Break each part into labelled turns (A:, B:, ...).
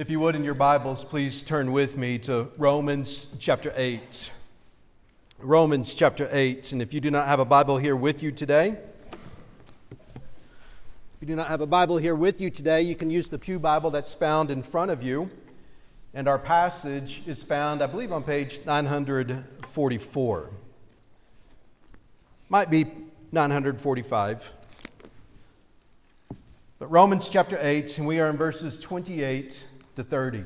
A: If you would, in your Bibles, please turn with me to Romans chapter 8. Romans chapter 8. And if you do not have a Bible here with you today, if you do not have a Bible here with you today, you can use the Pew Bible that's found in front of you. And our passage is found, I believe, on page 944. Might be 945. But Romans chapter 8, and we are in verses 28 to 30.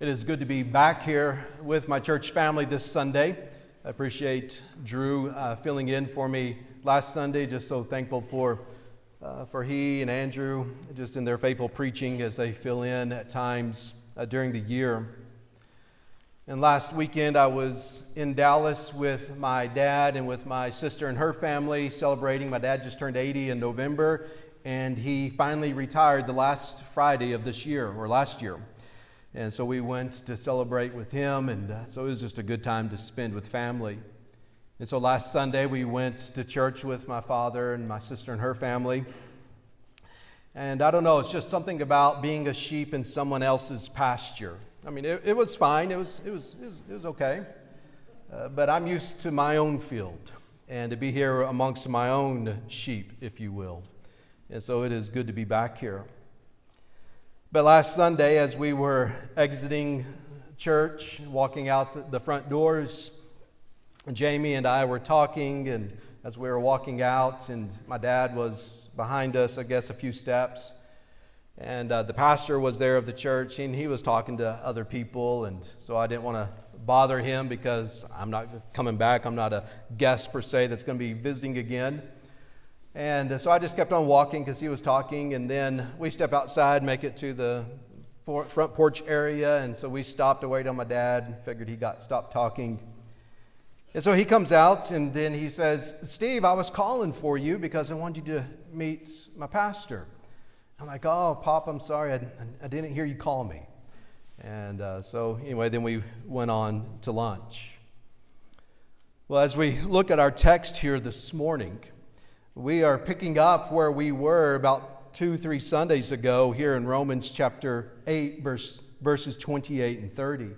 A: It is good to be back here with my church family this Sunday. I appreciate Drew uh, filling in for me last Sunday. Just so thankful for, uh, for he and Andrew, just in their faithful preaching as they fill in at times uh, during the year. And last weekend, I was in Dallas with my dad and with my sister and her family celebrating. My dad just turned 80 in November, and he finally retired the last Friday of this year, or last year. And so we went to celebrate with him, and uh, so it was just a good time to spend with family. And so last Sunday, we went to church with my father and my sister and her family. And I don't know, it's just something about being a sheep in someone else's pasture. I mean, it, it was fine, it was, it was, it was, it was okay. Uh, but I'm used to my own field and to be here amongst my own sheep, if you will. And so it is good to be back here. But last Sunday, as we were exiting church, walking out the front doors, Jamie and I were talking, and as we were walking out, and my dad was behind us, I guess, a few steps. And uh, the pastor was there of the church, and he was talking to other people. And so I didn't want to bother him because I'm not coming back. I'm not a guest per se that's going to be visiting again. And so I just kept on walking because he was talking. And then we step outside, make it to the front porch area. And so we stopped to wait on my dad. Figured he got stopped talking. And so he comes out and then he says, Steve, I was calling for you because I wanted you to meet my pastor. I'm like, oh, Pop, I'm sorry. I, I didn't hear you call me. And uh, so, anyway, then we went on to lunch. Well, as we look at our text here this morning, we are picking up where we were about two, three Sundays ago here in Romans chapter 8, verse, verses 28 and 30.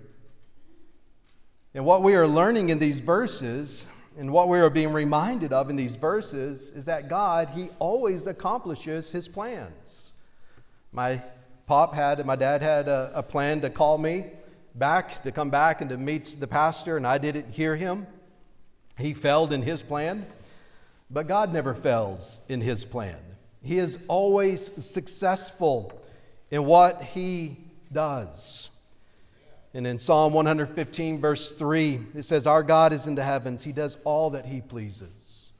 A: And what we are learning in these verses and what we are being reminded of in these verses is that God, He always accomplishes His plans. My pop had, my dad had a, a plan to call me back, to come back and to meet the pastor, and I didn't hear him. He failed in his plan. But God never fails in his plan. He is always successful in what he does. And in Psalm 115, verse 3, it says, Our God is in the heavens, he does all that he pleases.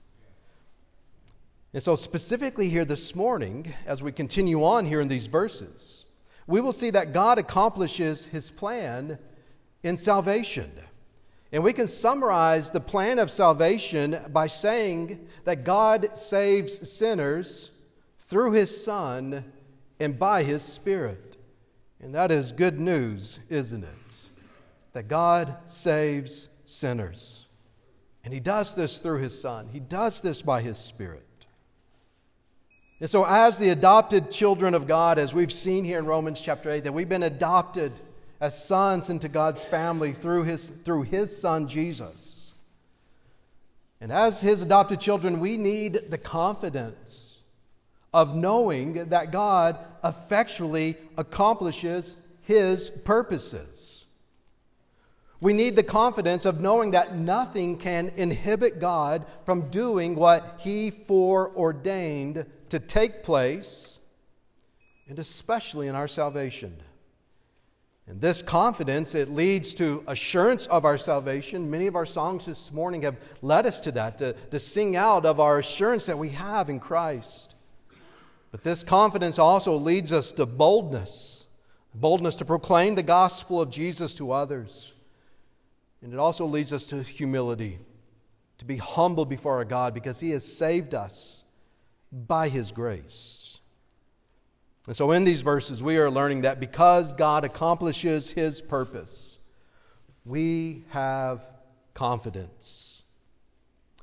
A: And so, specifically here this morning, as we continue on here in these verses, we will see that God accomplishes his plan in salvation. And we can summarize the plan of salvation by saying that God saves sinners through his Son and by his Spirit. And that is good news, isn't it? That God saves sinners. And he does this through his Son, he does this by his Spirit. And so, as the adopted children of God, as we've seen here in Romans chapter 8, that we've been adopted as sons into God's family through his, through his son Jesus. And as his adopted children, we need the confidence of knowing that God effectually accomplishes his purposes. We need the confidence of knowing that nothing can inhibit God from doing what he foreordained to take place, and especially in our salvation. And this confidence, it leads to assurance of our salvation. Many of our songs this morning have led us to that, to, to sing out of our assurance that we have in Christ. But this confidence also leads us to boldness boldness to proclaim the gospel of Jesus to others. And it also leads us to humility, to be humble before our God because He has saved us by His grace. And so, in these verses, we are learning that because God accomplishes his purpose, we have confidence.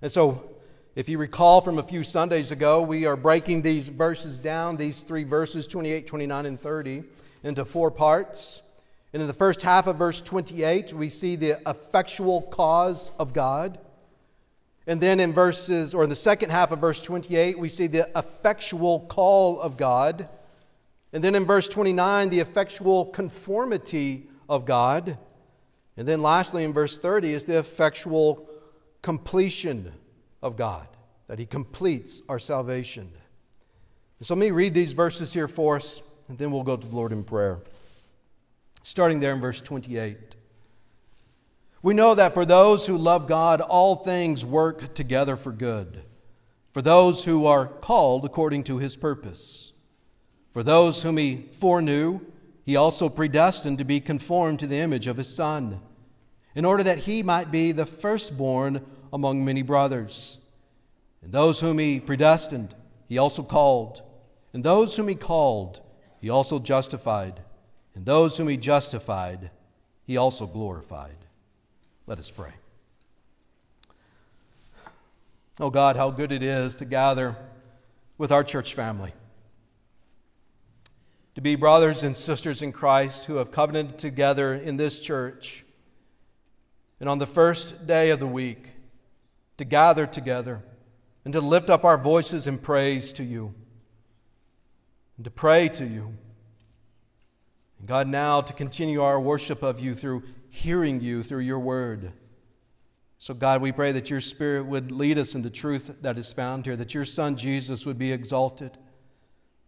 A: And so, If you recall from a few Sundays ago, we are breaking these verses down, these three verses, 28, 29, and 30, into four parts. And in the first half of verse 28, we see the effectual cause of God. And then in verses, or in the second half of verse 28, we see the effectual call of God. And then in verse 29, the effectual conformity of God. And then lastly, in verse 30, is the effectual completion of God, that He completes our salvation. So let me read these verses here for us, and then we'll go to the Lord in prayer. Starting there in verse 28. We know that for those who love God, all things work together for good, for those who are called according to His purpose. For those whom He foreknew, He also predestined to be conformed to the image of His Son, in order that He might be the firstborn among many brothers. And those whom he predestined, he also called. And those whom he called, he also justified. And those whom he justified, he also glorified. Let us pray. Oh God, how good it is to gather with our church family. To be brothers and sisters in Christ who have covenanted together in this church. And on the first day of the week, to gather together and to lift up our voices in praise to you and to pray to you. And God, now to continue our worship of you through hearing you through your word. So, God, we pray that your Spirit would lead us in the truth that is found here, that your Son Jesus would be exalted,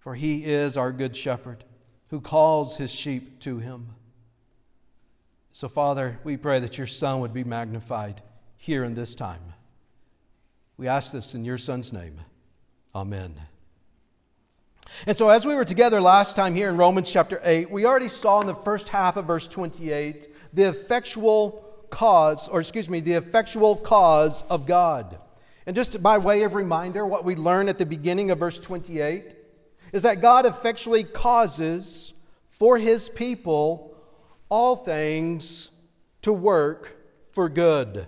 A: for he is our good shepherd who calls his sheep to him. So, Father, we pray that your Son would be magnified here in this time. We ask this in your Son's name. Amen. And so, as we were together last time here in Romans chapter 8, we already saw in the first half of verse 28 the effectual cause, or excuse me, the effectual cause of God. And just by way of reminder, what we learn at the beginning of verse 28 is that God effectually causes for his people all things to work for good.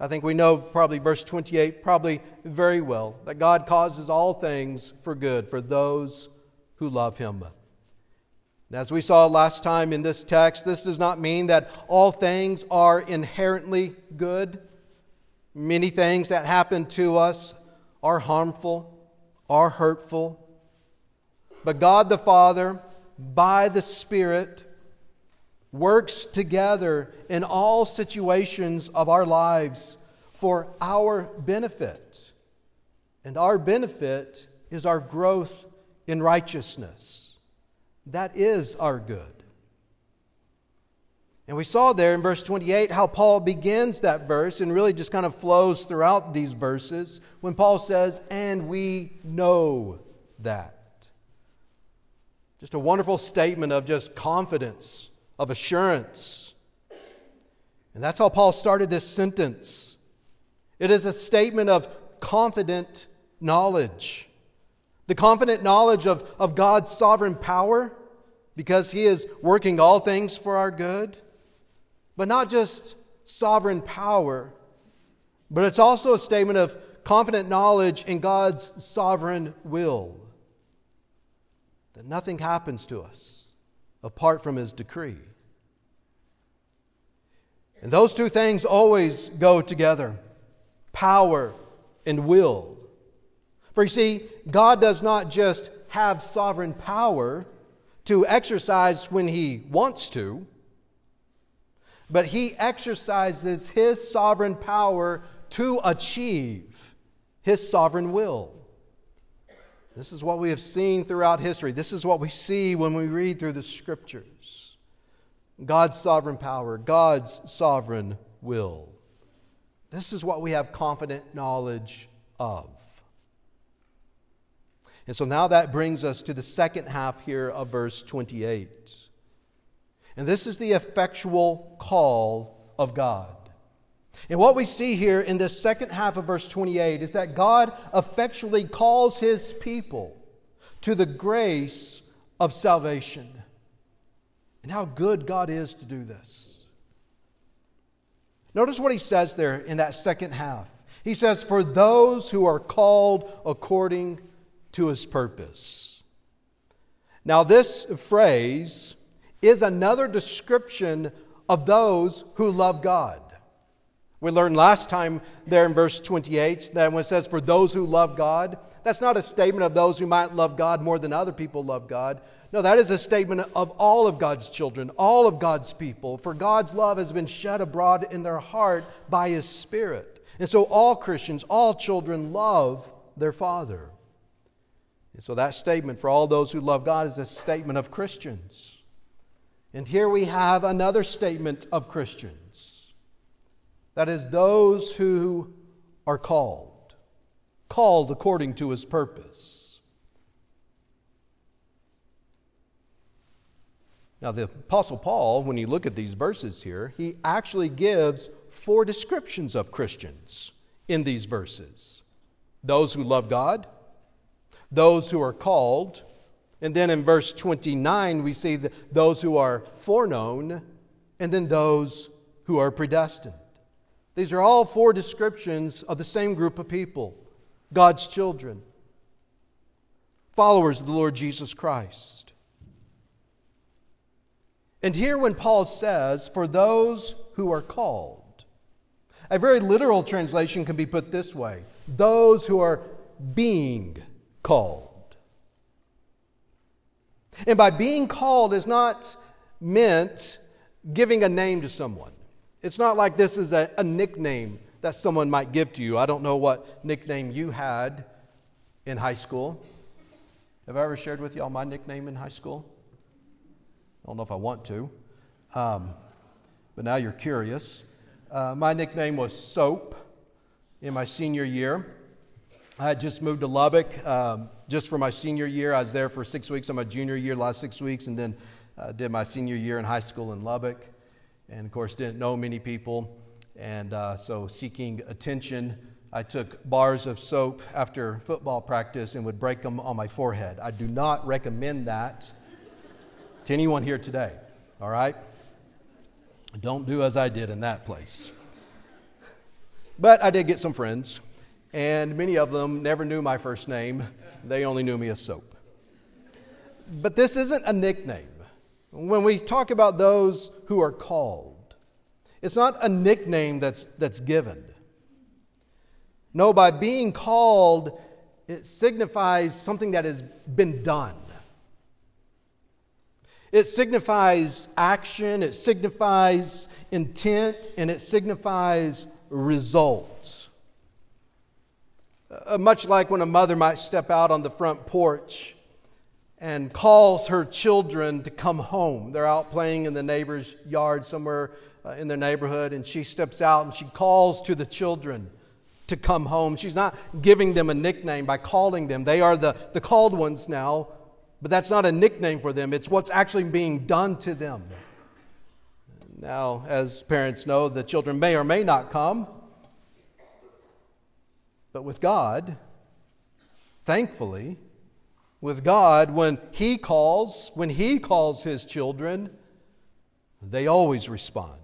A: I think we know probably verse 28 probably very well that God causes all things for good for those who love him. And as we saw last time in this text, this does not mean that all things are inherently good. Many things that happen to us are harmful, are hurtful. But God the Father, by the Spirit, works together in all situations of our lives for our benefit. And our benefit is our growth in righteousness. That is our good. And we saw there in verse 28 how Paul begins that verse and really just kind of flows throughout these verses when Paul says, And we know that. Just a wonderful statement of just confidence of assurance. And that's how Paul started this sentence. It is a statement of confident knowledge. The confident knowledge of, of God's sovereign power because He is working all things for our good. But not just sovereign power, but it's also a statement of confident knowledge in God's sovereign will. That nothing happens to us apart from his decree. And those two things always go together power and will. For you see, God does not just have sovereign power to exercise when he wants to, but he exercises his sovereign power to achieve his sovereign will. This is what we have seen throughout history. This is what we see when we read through the scriptures God's sovereign power, God's sovereign will. This is what we have confident knowledge of. And so now that brings us to the second half here of verse 28. And this is the effectual call of God. And what we see here in this second half of verse 28 is that God effectually calls his people to the grace of salvation. And how good God is to do this. Notice what he says there in that second half. He says, For those who are called according to his purpose. Now, this phrase is another description of those who love God. We learned last time there in verse 28 that when it says, For those who love God, that's not a statement of those who might love God more than other people love God. No, that is a statement of all of God's children, all of God's people. For God's love has been shed abroad in their heart by His Spirit. And so all Christians, all children love their Father. And so that statement for all those who love God is a statement of Christians. And here we have another statement of Christians. That is, those who are called, called according to his purpose. Now, the Apostle Paul, when you look at these verses here, he actually gives four descriptions of Christians in these verses those who love God, those who are called, and then in verse 29, we see those who are foreknown, and then those who are predestined. These are all four descriptions of the same group of people God's children, followers of the Lord Jesus Christ. And here, when Paul says, for those who are called, a very literal translation can be put this way those who are being called. And by being called is not meant giving a name to someone. It's not like this is a, a nickname that someone might give to you. I don't know what nickname you had in high school. Have I ever shared with y'all my nickname in high school? I don't know if I want to, um, but now you're curious. Uh, my nickname was Soap in my senior year. I had just moved to Lubbock um, just for my senior year. I was there for six weeks on my junior year, last six weeks, and then uh, did my senior year in high school in Lubbock and of course didn't know many people. And uh, so, seeking attention, I took bars of soap after football practice and would break them on my forehead. I do not recommend that to anyone here today, all right? Don't do as I did in that place. But I did get some friends, and many of them never knew my first name, they only knew me as Soap. But this isn't a nickname. When we talk about those who are called, it's not a nickname that's, that's given. No, by being called, it signifies something that has been done. It signifies action, it signifies intent, and it signifies results. Uh, much like when a mother might step out on the front porch and calls her children to come home. They're out playing in the neighbor's yard somewhere uh, in their neighborhood, and she steps out and she calls to the children to come home. She's not giving them a nickname by calling them. They are the, the called ones now, but that's not a nickname for them. It's what's actually being done to them. Now, as parents know, the children may or may not come, but with God, thankfully, with God, when He calls, when He calls His children, they always respond.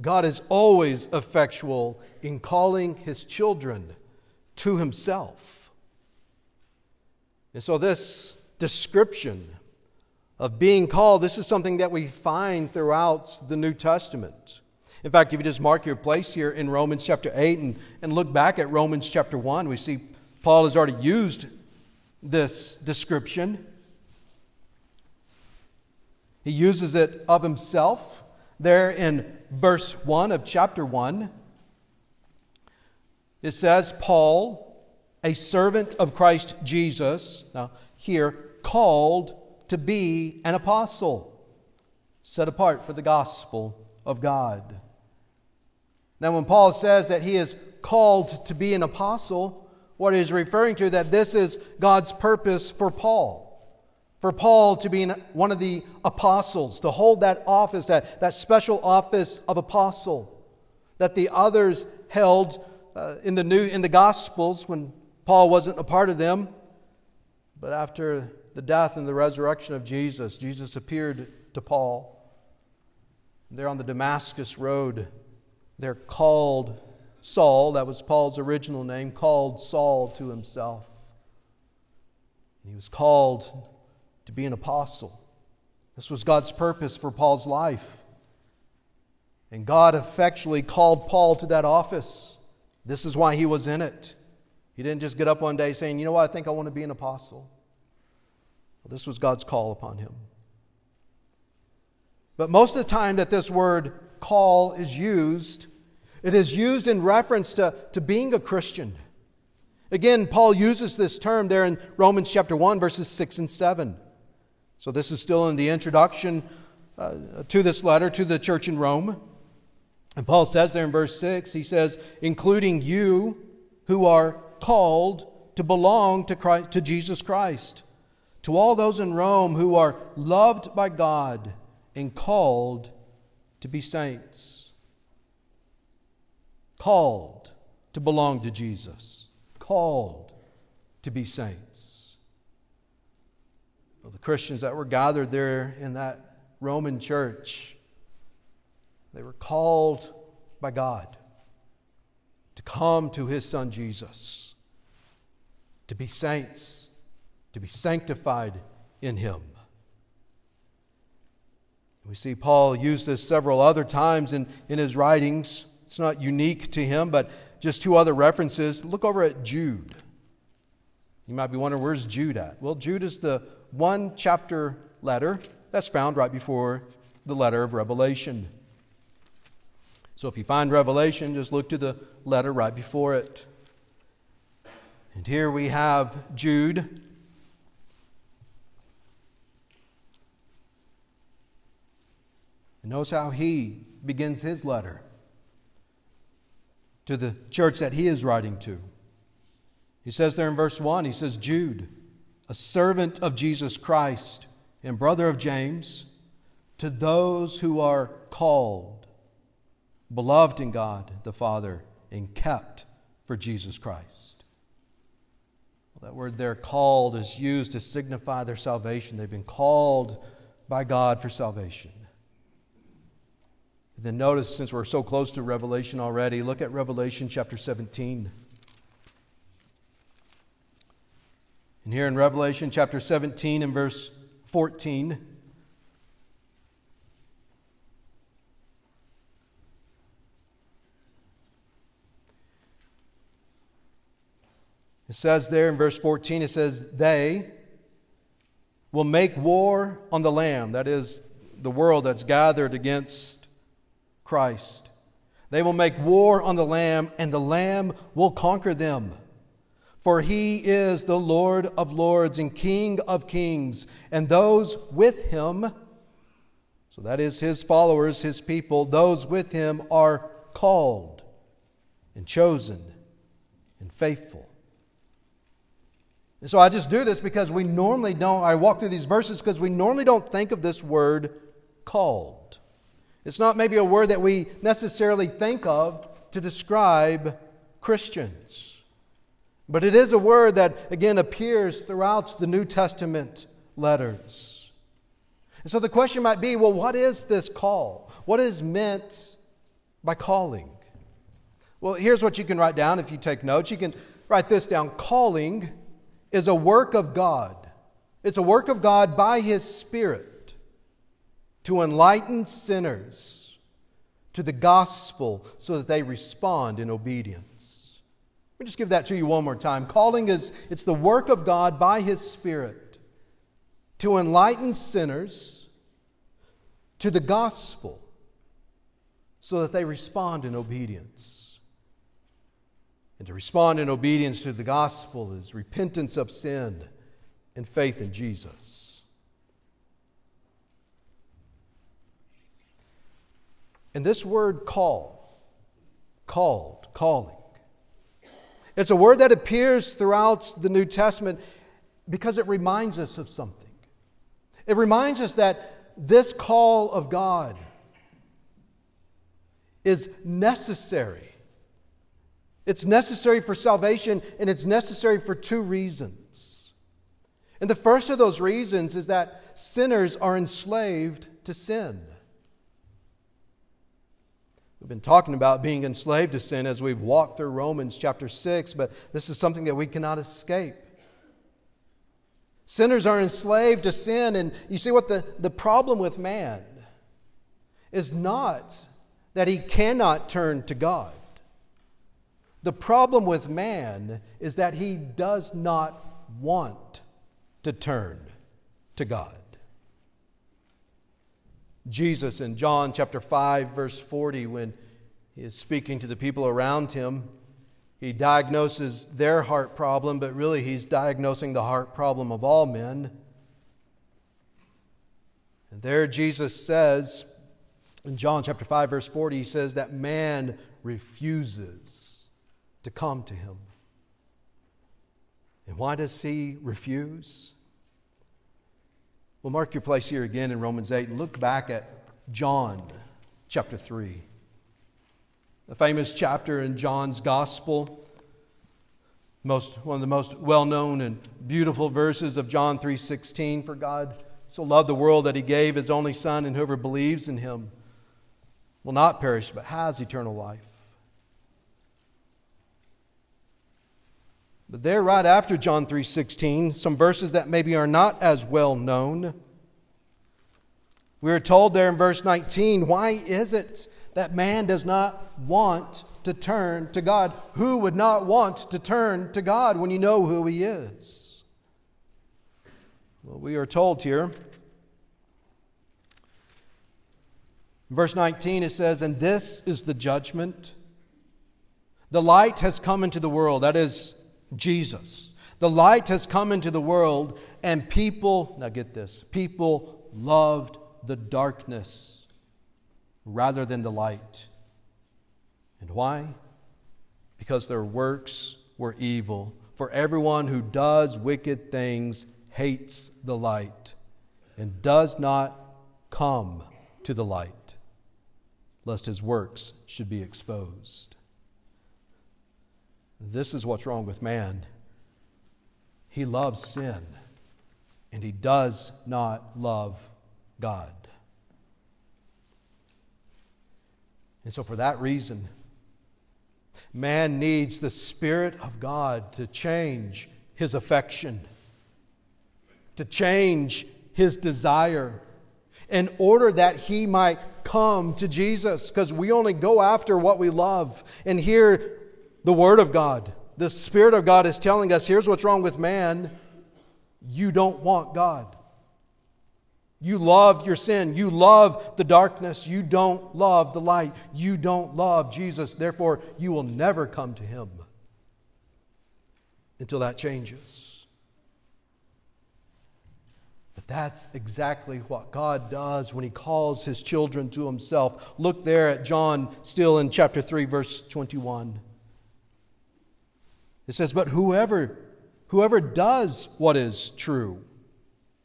A: God is always effectual in calling His children to Himself. And so, this description of being called, this is something that we find throughout the New Testament. In fact, if you just mark your place here in Romans chapter 8 and, and look back at Romans chapter 1, we see Paul has already used this description. He uses it of himself there in verse 1 of chapter 1. It says, Paul, a servant of Christ Jesus, now here, called to be an apostle, set apart for the gospel of God. Now, when Paul says that he is called to be an apostle, what he's referring to that this is God's purpose for Paul. For Paul to be one of the apostles, to hold that office, that, that special office of apostle that the others held uh, in, the new, in the Gospels when Paul wasn't a part of them. But after the death and the resurrection of Jesus, Jesus appeared to Paul. They're on the Damascus Road. They're called Saul, that was Paul's original name, called Saul to himself. He was called to be an apostle. This was God's purpose for Paul's life. And God effectually called Paul to that office. This is why he was in it. He didn't just get up one day saying, You know what, I think I want to be an apostle. Well, this was God's call upon him. But most of the time that this word call is used, it is used in reference to, to being a Christian. Again, Paul uses this term there in Romans chapter 1, verses 6 and 7. So this is still in the introduction uh, to this letter to the church in Rome. And Paul says there in verse 6, he says, including you who are called to belong to, Christ, to Jesus Christ, to all those in Rome who are loved by God and called to be saints. Called to belong to Jesus. Called to be saints. Well, the Christians that were gathered there in that Roman church, they were called by God to come to his son Jesus, to be saints, to be sanctified in him. We see Paul use this several other times in, in his writings. It's not unique to him, but just two other references. Look over at Jude. You might be wondering, where's Jude at? Well, Jude is the one chapter letter that's found right before the letter of Revelation. So if you find Revelation, just look to the letter right before it. And here we have Jude And notice how he begins his letter to the church that he is writing to. He says there in verse 1, he says, Jude, a servant of Jesus Christ and brother of James, to those who are called, beloved in God the Father, and kept for Jesus Christ. Well, that word there, called, is used to signify their salvation. They've been called by God for salvation. Then notice, since we're so close to Revelation already, look at Revelation chapter 17. And here in Revelation chapter 17 and verse 14, It says there in verse 14, it says, They will make war on the Lamb, that is, the world that's gathered against Christ. They will make war on the Lamb, and the Lamb will conquer them. For he is the Lord of lords and King of kings, and those with him, so that is his followers, his people, those with him are called and chosen and faithful. And so I just do this because we normally don't, I walk through these verses because we normally don't think of this word called. It's not maybe a word that we necessarily think of to describe Christians. But it is a word that, again, appears throughout the New Testament letters. And so the question might be well, what is this call? What is meant by calling? Well, here's what you can write down if you take notes. You can write this down Calling is a work of God, it's a work of God by His Spirit to enlighten sinners to the gospel so that they respond in obedience. Let me just give that to you one more time. Calling is it's the work of God by his spirit to enlighten sinners to the gospel so that they respond in obedience. And to respond in obedience to the gospel is repentance of sin and faith in Jesus. And this word call, called, calling, it's a word that appears throughout the New Testament because it reminds us of something. It reminds us that this call of God is necessary. It's necessary for salvation, and it's necessary for two reasons. And the first of those reasons is that sinners are enslaved to sin. We've been talking about being enslaved to sin as we've walked through Romans chapter 6, but this is something that we cannot escape. Sinners are enslaved to sin, and you see what the, the problem with man is not that he cannot turn to God. The problem with man is that he does not want to turn to God. Jesus in John chapter 5, verse 40, when he is speaking to the people around him, he diagnoses their heart problem, but really he's diagnosing the heart problem of all men. And there Jesus says, in John chapter 5, verse 40, he says that man refuses to come to him. And why does he refuse? Well, mark your place here again in Romans 8 and look back at John chapter 3. The famous chapter in John's Gospel, most, one of the most well-known and beautiful verses of John 3:16, for God so loved the world that he gave his only son and whoever believes in him will not perish but has eternal life. But there right after John 3:16, some verses that maybe are not as well known. We are told there in verse 19, why is it that man does not want to turn to God? Who would not want to turn to God when you know who he is? Well, we are told here verse 19 it says, And this is the judgment. The light has come into the world. That is Jesus. The light has come into the world, and people, now get this, people loved the darkness rather than the light. And why? Because their works were evil. For everyone who does wicked things hates the light and does not come to the light, lest his works should be exposed. This is what's wrong with man. He loves sin, and he does not love God. And so, for that reason, man needs the Spirit of God to change his affection, to change his desire, in order that he might come to Jesus, because we only go after what we love. And here, the Word of God, the Spirit of God is telling us here's what's wrong with man. You don't want God. You love your sin. You love the darkness. You don't love the light. You don't love Jesus. Therefore, you will never come to Him until that changes. But that's exactly what God does when He calls His children to Himself. Look there at John, still in chapter 3, verse 21. It says, But whoever, whoever does what is true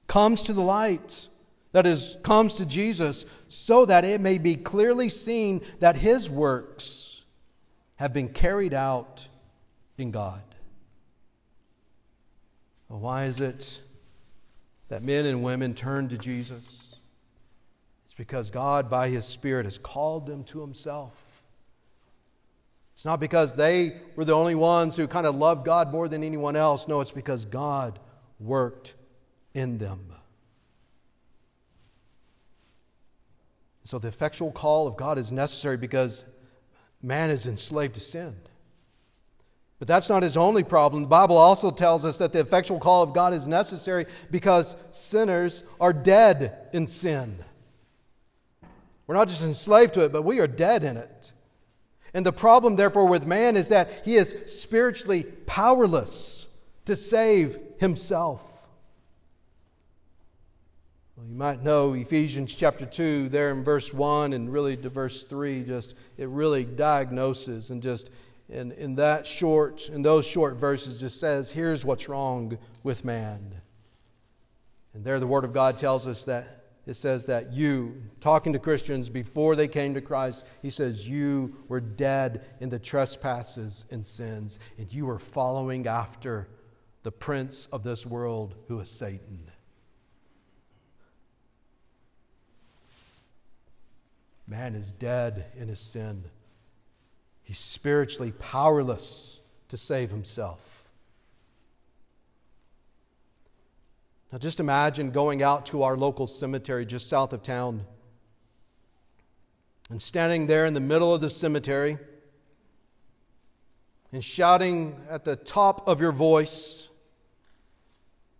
A: comes to the light, that is, comes to Jesus, so that it may be clearly seen that his works have been carried out in God. Well, why is it that men and women turn to Jesus? It's because God, by his Spirit, has called them to himself. It's not because they were the only ones who kind of loved God more than anyone else. No, it's because God worked in them. So the effectual call of God is necessary because man is enslaved to sin. But that's not his only problem. The Bible also tells us that the effectual call of God is necessary because sinners are dead in sin. We're not just enslaved to it, but we are dead in it. And the problem, therefore, with man is that he is spiritually powerless to save himself. Well, you might know Ephesians chapter 2, there in verse 1 and really to verse 3, just it really diagnoses and just in, in that short, in those short verses, just says, here's what's wrong with man. And there the Word of God tells us that it says that you, talking to Christians before they came to Christ, he says, You were dead in the trespasses and sins, and you were following after the prince of this world, who is Satan. man is dead in his sin. He's spiritually powerless to save himself. Now, just imagine going out to our local cemetery just south of town and standing there in the middle of the cemetery and shouting at the top of your voice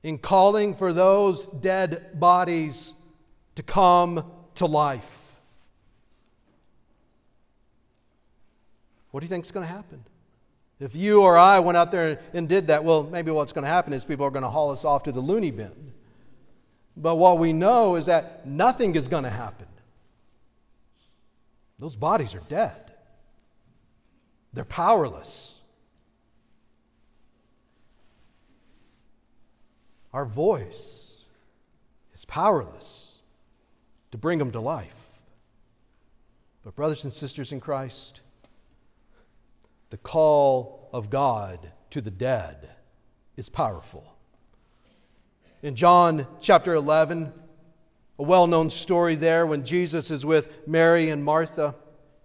A: in calling for those dead bodies to come to life. What do you think is going to happen? If you or I went out there and did that, well, maybe what's going to happen is people are going to haul us off to the loony bin. But what we know is that nothing is going to happen. Those bodies are dead, they're powerless. Our voice is powerless to bring them to life. But, brothers and sisters in Christ, the call of God to the dead is powerful. In John chapter 11, a well known story there when Jesus is with Mary and Martha.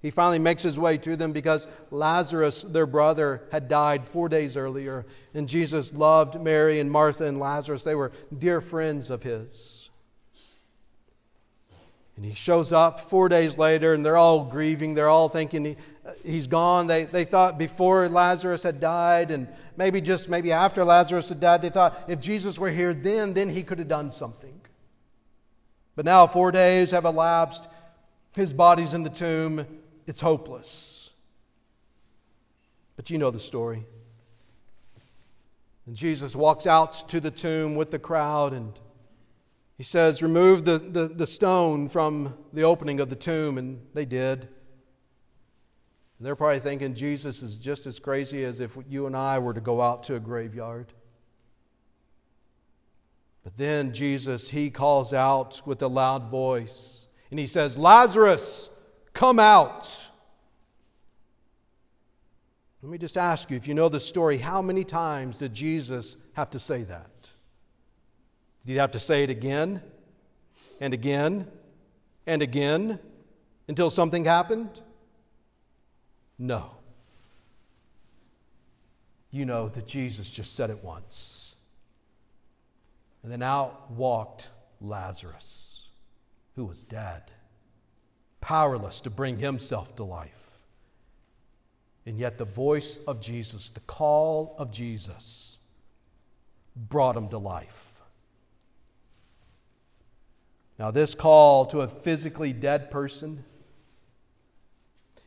A: He finally makes his way to them because Lazarus, their brother, had died four days earlier. And Jesus loved Mary and Martha and Lazarus. They were dear friends of his. And he shows up four days later, and they're all grieving. They're all thinking he's gone. They, they thought before Lazarus had died, and maybe just maybe after Lazarus had died, they thought if Jesus were here then, then he could have done something. But now four days have elapsed. His body's in the tomb. It's hopeless. But you know the story. And Jesus walks out to the tomb with the crowd and he says, Remove the, the, the stone from the opening of the tomb. And they did. And they're probably thinking Jesus is just as crazy as if you and I were to go out to a graveyard. But then Jesus, he calls out with a loud voice and he says, Lazarus, come out. Let me just ask you if you know the story, how many times did Jesus have to say that? Did he have to say it again and again and again until something happened? No. You know that Jesus just said it once. And then out walked Lazarus, who was dead, powerless to bring himself to life. And yet, the voice of Jesus, the call of Jesus, brought him to life. Now, this call to a physically dead person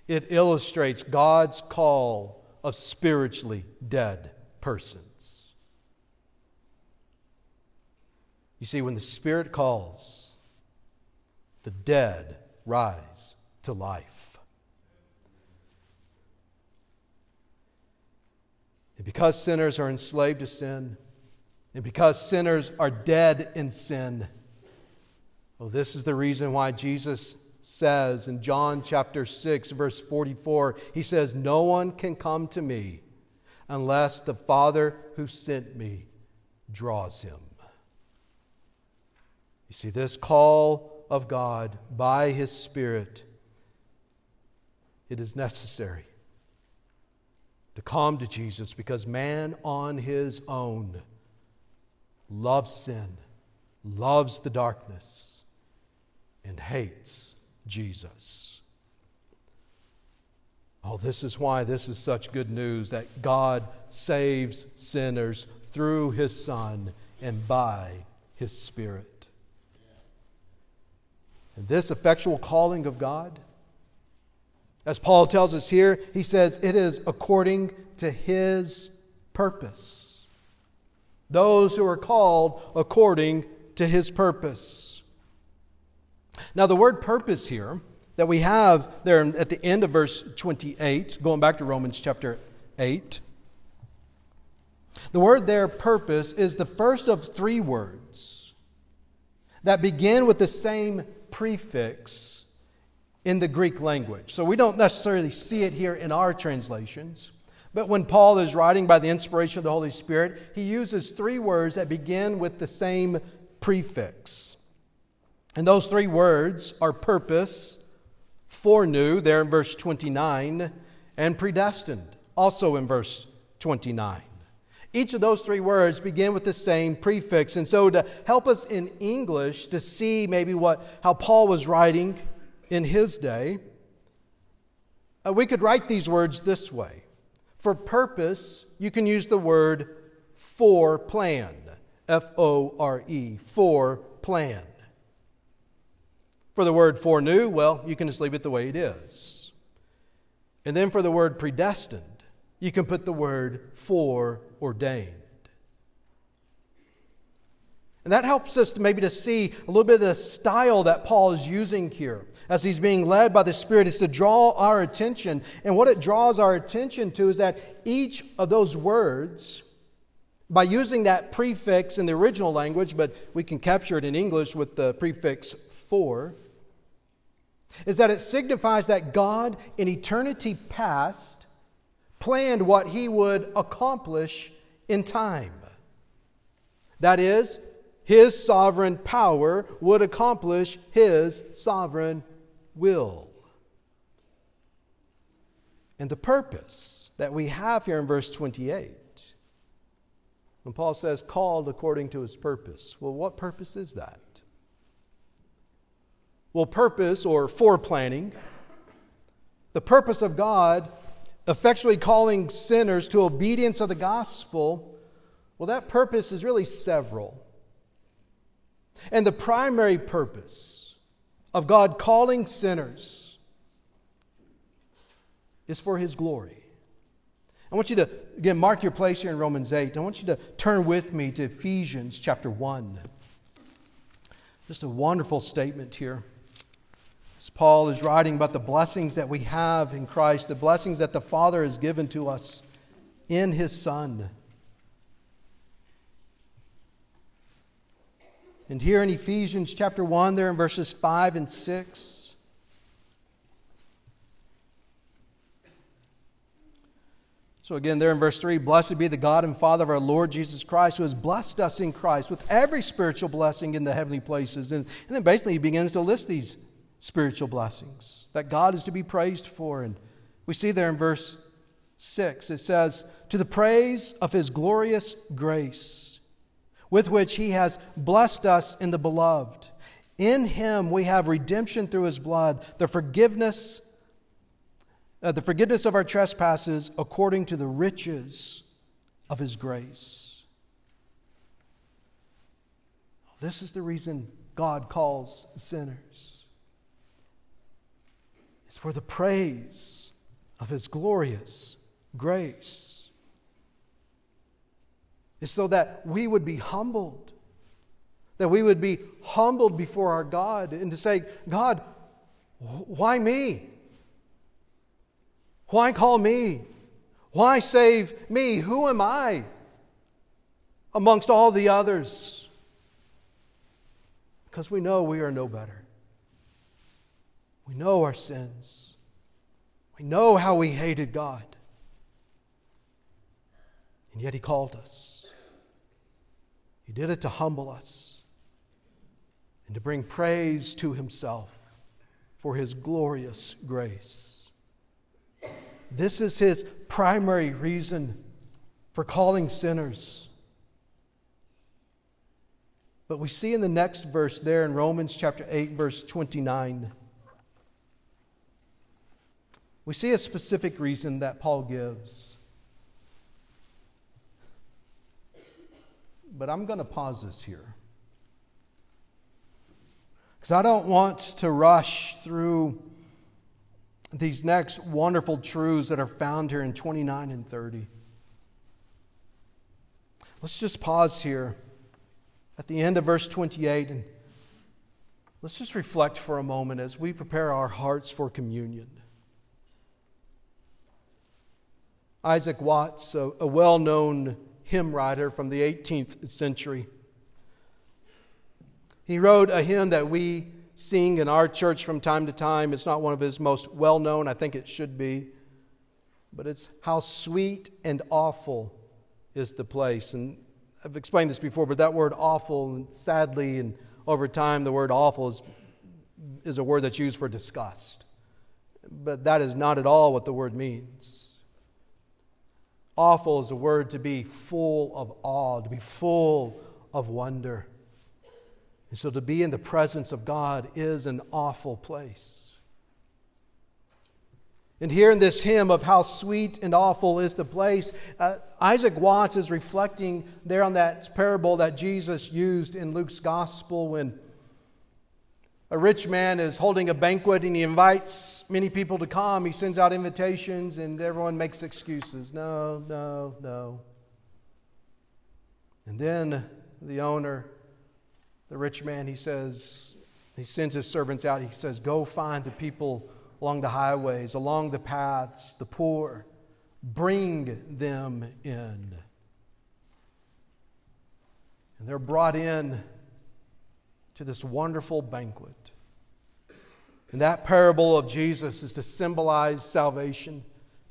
A: it illustrates God's call of spiritually dead persons. You see, when the Spirit calls, the dead rise to life. And because sinners are enslaved to sin, and because sinners are dead in sin, well, this is the reason why Jesus says in John chapter 6, verse 44, he says, No one can come to me unless the Father who sent me draws him. You see, this call of God by his Spirit, it is necessary to come to Jesus because man on his own loves sin, loves the darkness, and hates Jesus. Oh, this is why this is such good news that God saves sinners through his Son and by his Spirit. And this effectual calling of God, as Paul tells us here, he says it is according to his purpose. Those who are called according to his purpose. Now, the word purpose here that we have there at the end of verse 28, going back to Romans chapter 8, the word there, purpose, is the first of three words that begin with the same prefix in the Greek language. So we don't necessarily see it here in our translations. But when Paul is writing by the inspiration of the Holy Spirit, he uses three words that begin with the same prefix. And those three words are purpose, foreknew, there in verse 29, and predestined, also in verse 29. Each of those three words begin with the same prefix. And so, to help us in English to see maybe what, how Paul was writing in his day, uh, we could write these words this way For purpose, you can use the word for plan. F O R E, for plan. For the word foreknew, well, you can just leave it the way it is. And then for the word predestined, you can put the word foreordained. And that helps us to maybe to see a little bit of the style that Paul is using here as he's being led by the Spirit is to draw our attention. And what it draws our attention to is that each of those words, by using that prefix in the original language, but we can capture it in English with the prefix for, is that it signifies that God in eternity past planned what he would accomplish in time. That is, his sovereign power would accomplish his sovereign will. And the purpose that we have here in verse 28, when Paul says, called according to his purpose, well, what purpose is that? Well, purpose or foreplanning, the purpose of God effectually calling sinners to obedience of the gospel, well, that purpose is really several. And the primary purpose of God calling sinners is for His glory. I want you to, again, mark your place here in Romans 8. I want you to turn with me to Ephesians chapter 1. Just a wonderful statement here. As Paul is writing about the blessings that we have in Christ, the blessings that the Father has given to us in His Son. And here in Ephesians chapter 1, there in verses 5 and 6, So, again, there in verse 3 Blessed be the God and Father of our Lord Jesus Christ, who has blessed us in Christ with every spiritual blessing in the heavenly places. And, and then basically he begins to list these spiritual blessings that God is to be praised for. And we see there in verse 6 it says, To the praise of his glorious grace with which he has blessed us in the beloved. In him we have redemption through his blood, the forgiveness uh, the forgiveness of our trespasses according to the riches of his grace. This is the reason God calls sinners. It's for the praise of his glorious grace is so that we would be humbled. That we would be humbled before our God and to say, God, why me? Why call me? Why save me? Who am I amongst all the others? Because we know we are no better. We know our sins. We know how we hated God. And yet He called us. He did it to humble us and to bring praise to Himself for His glorious grace. This is His primary reason for calling sinners. But we see in the next verse there in Romans chapter 8, verse 29, we see a specific reason that Paul gives. but I'm going to pause this here. Because I don't want to rush through these next wonderful truths that are found here in 29 and 30. Let's just pause here at the end of verse 28 and let's just reflect for a moment as we prepare our hearts for communion. Isaac Watts, a, a well known hymn writer from the 18th century. He wrote a hymn that we sing in our church from time to time. It's not one of his most well known, I think it should be, but it's How Sweet and Awful is the Place. And I've explained this before, but that word awful, and sadly, and over time, the word awful is, is a word that's used for disgust. but that is not at all what the word means. Awful is a word to be full of awe, to be full of wonder. And so to be in the presence of God is an awful place. And here in this hymn of how sweet and awful is the place, uh, Isaac Watts is reflecting there on that parable that Jesus used in Luke's gospel when a rich man is holding a banquet and he invites many people to come. He sends out invitations and everyone makes excuses. No, no, no. And then the owner, the rich man, he says, he sends his servants out. He says, Go find the people along the highways, along the paths, the poor. Bring them in. And they're brought in to this wonderful banquet. And that parable of Jesus is to symbolize salvation.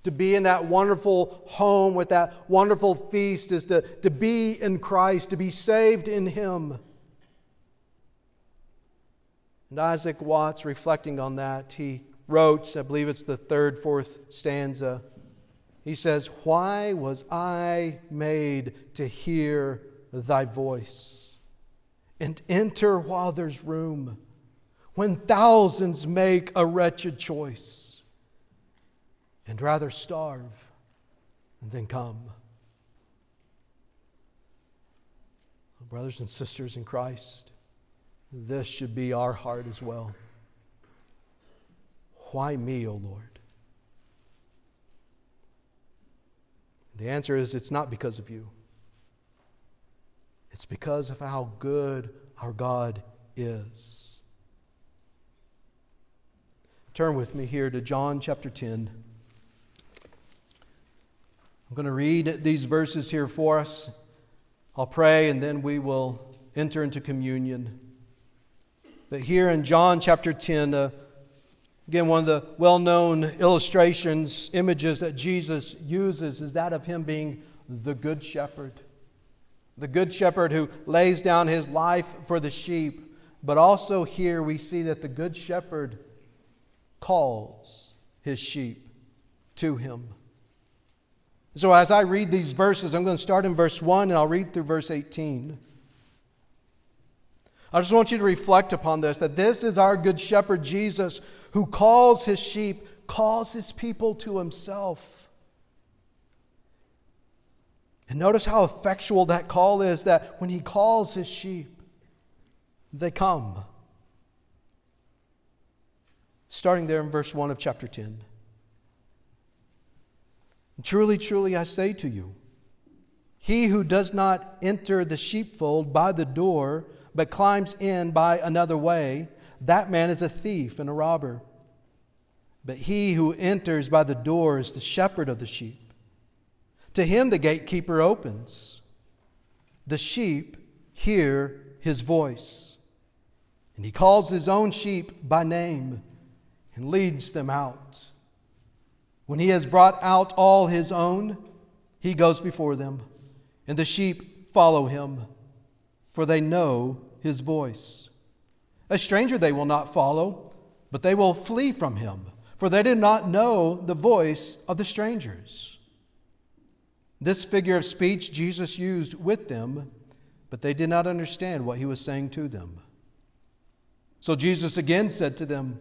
A: To be in that wonderful home with that wonderful feast is to, to be in Christ, to be saved in Him. And Isaac Watts, reflecting on that, he wrote, I believe it's the third, fourth stanza. He says, Why was I made to hear thy voice and enter while there's room, when thousands make a wretched choice and rather starve than come? Brothers and sisters in Christ, this should be our heart as well. Why me, O Lord? The answer is it's not because of you. It's because of how good our God is. Turn with me here to John chapter 10. I'm going to read these verses here for us. I'll pray and then we will enter into communion. But here in John chapter 10, uh, Again, one of the well known illustrations, images that Jesus uses is that of him being the Good Shepherd. The Good Shepherd who lays down his life for the sheep. But also here we see that the Good Shepherd calls his sheep to him. So as I read these verses, I'm going to start in verse 1 and I'll read through verse 18. I just want you to reflect upon this that this is our Good Shepherd Jesus who calls his sheep, calls his people to himself. And notice how effectual that call is that when he calls his sheep, they come. Starting there in verse 1 of chapter 10. Truly, truly, I say to you, he who does not enter the sheepfold by the door, but climbs in by another way, that man is a thief and a robber. But he who enters by the door is the shepherd of the sheep. To him the gatekeeper opens. The sheep hear his voice, and he calls his own sheep by name and leads them out. When he has brought out all his own, he goes before them, and the sheep follow him, for they know his voice. A stranger they will not follow, but they will flee from him, for they did not know the voice of the strangers. This figure of speech Jesus used with them, but they did not understand what he was saying to them. So Jesus again said to them,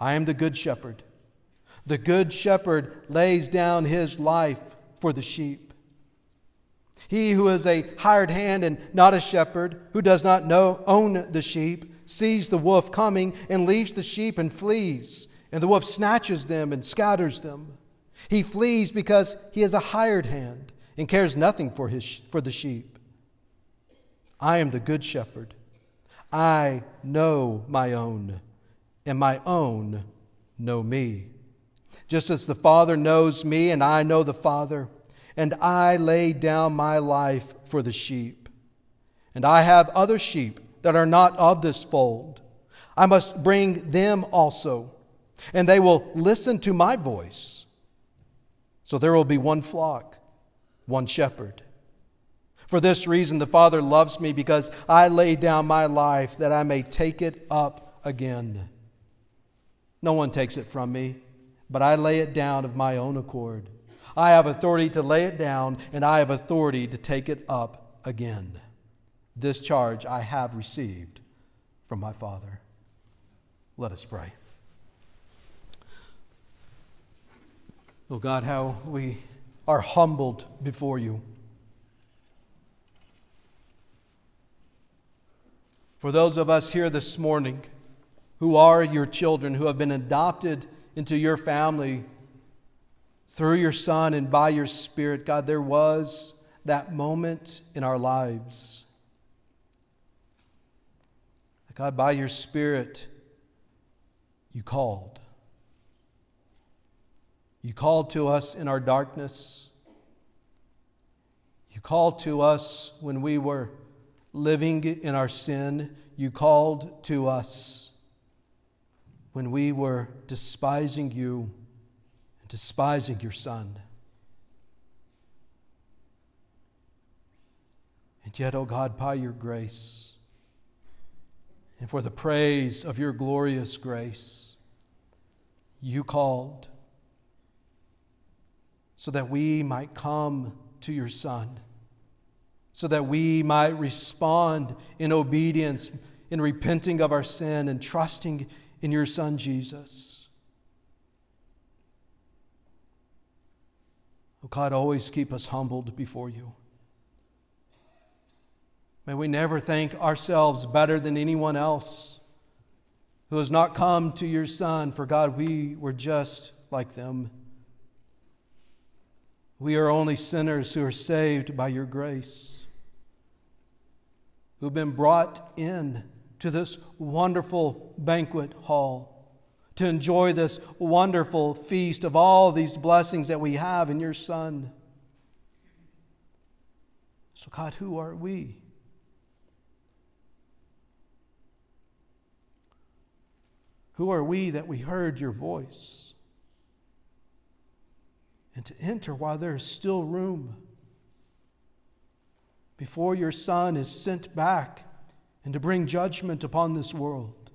A: I am the good shepherd. The good shepherd lays down his life for the sheep. He who is a hired hand and not a shepherd, who does not know, own the sheep, sees the wolf coming and leaves the sheep and flees, and the wolf snatches them and scatters them. He flees because he is a hired hand and cares nothing for, his, for the sheep. I am the good shepherd. I know my own, and my own know me. just as the Father knows me and I know the Father, and I lay down my life for the sheep. And I have other sheep that are not of this fold. I must bring them also, and they will listen to my voice. So there will be one flock, one shepherd. For this reason, the Father loves me because I lay down my life that I may take it up again. No one takes it from me but I lay it down of my own accord. I have authority to lay it down, and I have authority to take it up again. This charge I have received from my Father. Let us pray. Oh God, how we are humbled before you. For those of us here this morning who are your children, who have been adopted into your family through your Son and by your Spirit. God, there was that moment in our lives. God, by your Spirit, you called. You called to us in our darkness. You called to us when we were living in our sin. You called to us when we were despising you and despising your Son. And yet, O oh God, by your grace and for the praise of your glorious grace, you called so that we might come to your Son, so that we might respond in obedience, in repenting of our sin and trusting in your Son Jesus. Oh God, always keep us humbled before you. May we never think ourselves better than anyone else who has not come to your Son, for God, we were just like them. We are only sinners who are saved by your grace, who've been brought in to this wonderful banquet hall to enjoy this wonderful feast of all these blessings that we have in your Son. So, God, who are we? Who are we that we heard your voice? And to enter while there is still room before your Son is sent back and to bring judgment upon this world.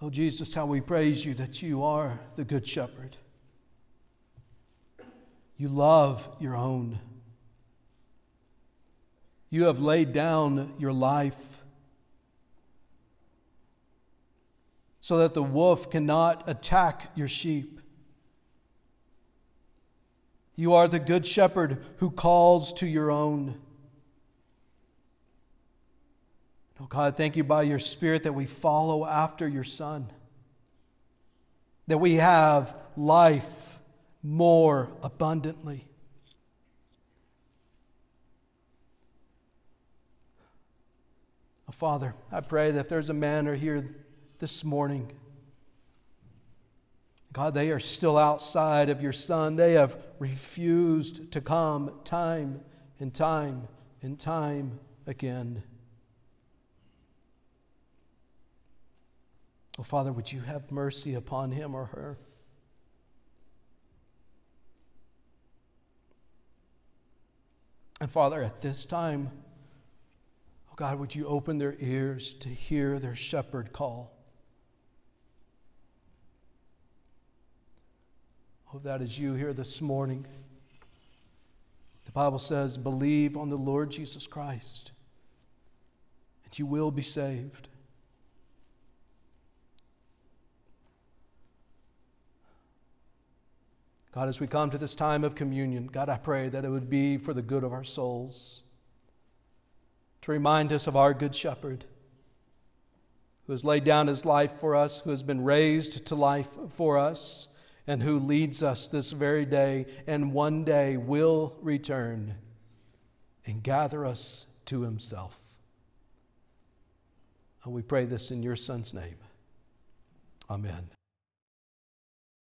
A: Oh, Jesus, how we praise you that you are the Good Shepherd. You love your own. You have laid down your life so that the wolf cannot attack your sheep. You are the good shepherd who calls to your own. Oh God, thank you by your Spirit that we follow after your Son, that we have life more abundantly. Oh, Father, I pray that if there's a man or here this morning God, they are still outside of your Son. They have refused to come time and time and time again. Oh, Father, would you have mercy upon him or her? And Father, at this time, oh God, would you open their ears to hear their shepherd call? That is you here this morning. The Bible says, believe on the Lord Jesus Christ, and you will be saved. God, as we come to this time of communion, God, I pray that it would be for the good of our souls, to remind us of our Good Shepherd, who has laid down his life for us, who has been raised to life for us and who leads us this very day and one day will return and gather us to himself. We pray this in your Son's name. Amen.